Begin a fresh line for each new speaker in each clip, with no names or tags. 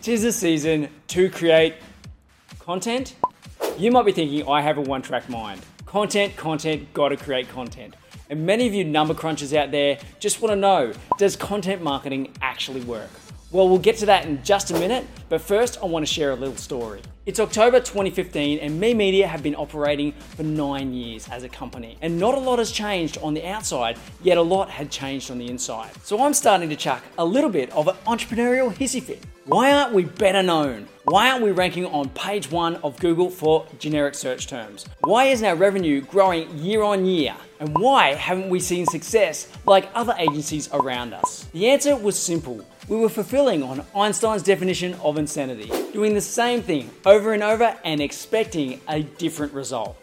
Tis the season to create content. You might be thinking, I have a one track mind. Content, content, gotta create content. And many of you number crunchers out there just wanna know does content marketing actually work? Well, we'll get to that in just a minute, but first I want to share a little story. It's October 2015, and Me Media have been operating for nine years as a company. And not a lot has changed on the outside, yet a lot had changed on the inside. So I'm starting to chuck a little bit of an entrepreneurial hissy fit. Why aren't we better known? Why aren't we ranking on page one of Google for generic search terms? Why isn't our revenue growing year on year? And why haven't we seen success like other agencies around us? The answer was simple we were fulfilling on Einstein's definition of insanity, doing the same thing over and over and expecting a different result.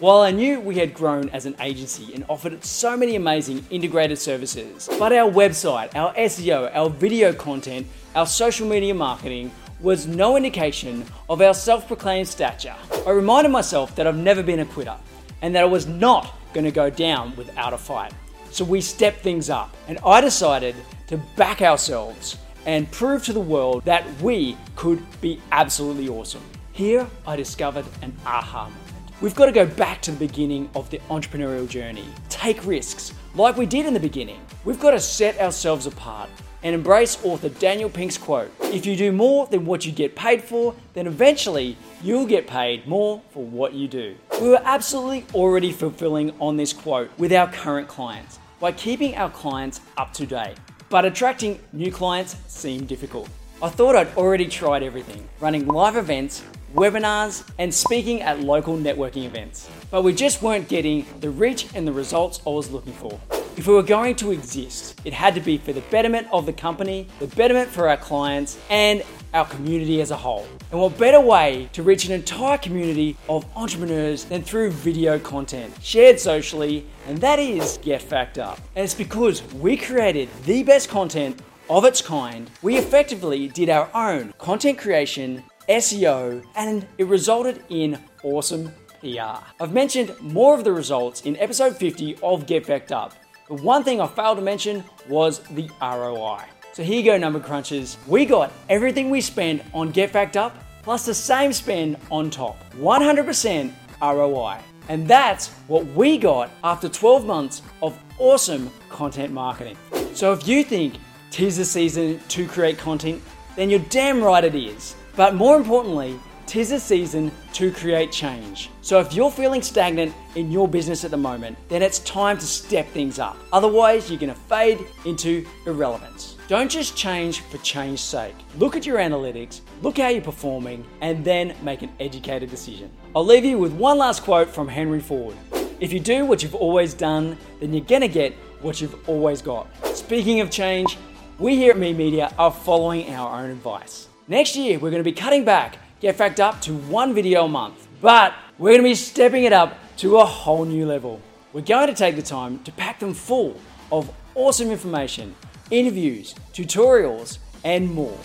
While I knew we had grown as an agency and offered so many amazing integrated services, but our website, our SEO, our video content, our social media marketing was no indication of our self proclaimed stature. I reminded myself that I've never been a quitter and that I was not going to go down without a fight. So we stepped things up, and I decided to back ourselves and prove to the world that we could be absolutely awesome. Here, I discovered an aha moment. We've got to go back to the beginning of the entrepreneurial journey. Take risks, like we did in the beginning. We've got to set ourselves apart and embrace author Daniel Pink's quote If you do more than what you get paid for, then eventually you'll get paid more for what you do. We were absolutely already fulfilling on this quote with our current clients by keeping our clients up to date. But attracting new clients seemed difficult. I thought I'd already tried everything running live events, webinars, and speaking at local networking events. But we just weren't getting the reach and the results I was looking for. If we were going to exist, it had to be for the betterment of the company, the betterment for our clients, and our community as a whole. And what better way to reach an entire community of entrepreneurs than through video content shared socially, and that is Get Fact Up. And it's because we created the best content of its kind, we effectively did our own content creation, SEO, and it resulted in awesome PR. I've mentioned more of the results in episode 50 of Get Fact Up. But one thing I failed to mention was the ROI. So here you go, number crunchers. We got everything we spent on Get Fact Up plus the same spend on top 100% ROI. And that's what we got after 12 months of awesome content marketing. So if you think tis the season to create content, then you're damn right it is. But more importantly, tis a season to create change. So if you're feeling stagnant in your business at the moment, then it's time to step things up. Otherwise, you're going to fade into irrelevance. Don't just change for change's sake. Look at your analytics, look how you're performing, and then make an educated decision. I'll leave you with one last quote from Henry Ford. If you do what you've always done, then you're gonna get what you've always got. Speaking of change, we here at Me Media are following our own advice. Next year, we're gonna be cutting back get fact up to one video a month. But we're going to be stepping it up to a whole new level. We're going to take the time to pack them full of awesome information, interviews, tutorials, and more.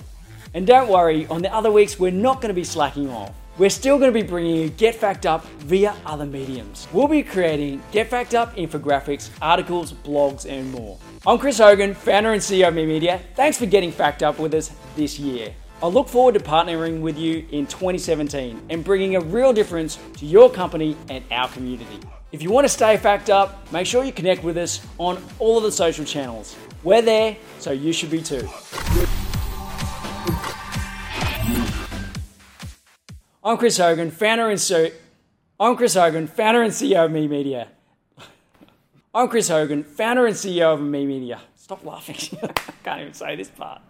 And don't worry, on the other weeks, we're not going to be slacking off. We're still going to be bringing you Get Fact Up via other mediums. We'll be creating Get Fact Up infographics, articles, blogs, and more. I'm Chris Hogan, founder and CEO of Me Media. Thanks for getting Fact Up with us this year. I look forward to partnering with you in 2017 and bringing a real difference to your company and our community. If you want to stay fact up, make sure you connect with us on all of the social channels. We're there, so you should be too. I'm Chris Hogan, founder and CEO. I'm Chris Hogan, founder and CEO of Me Media. I'm Chris Hogan, founder and CEO of Me Media. Stop laughing. I can't even say this part.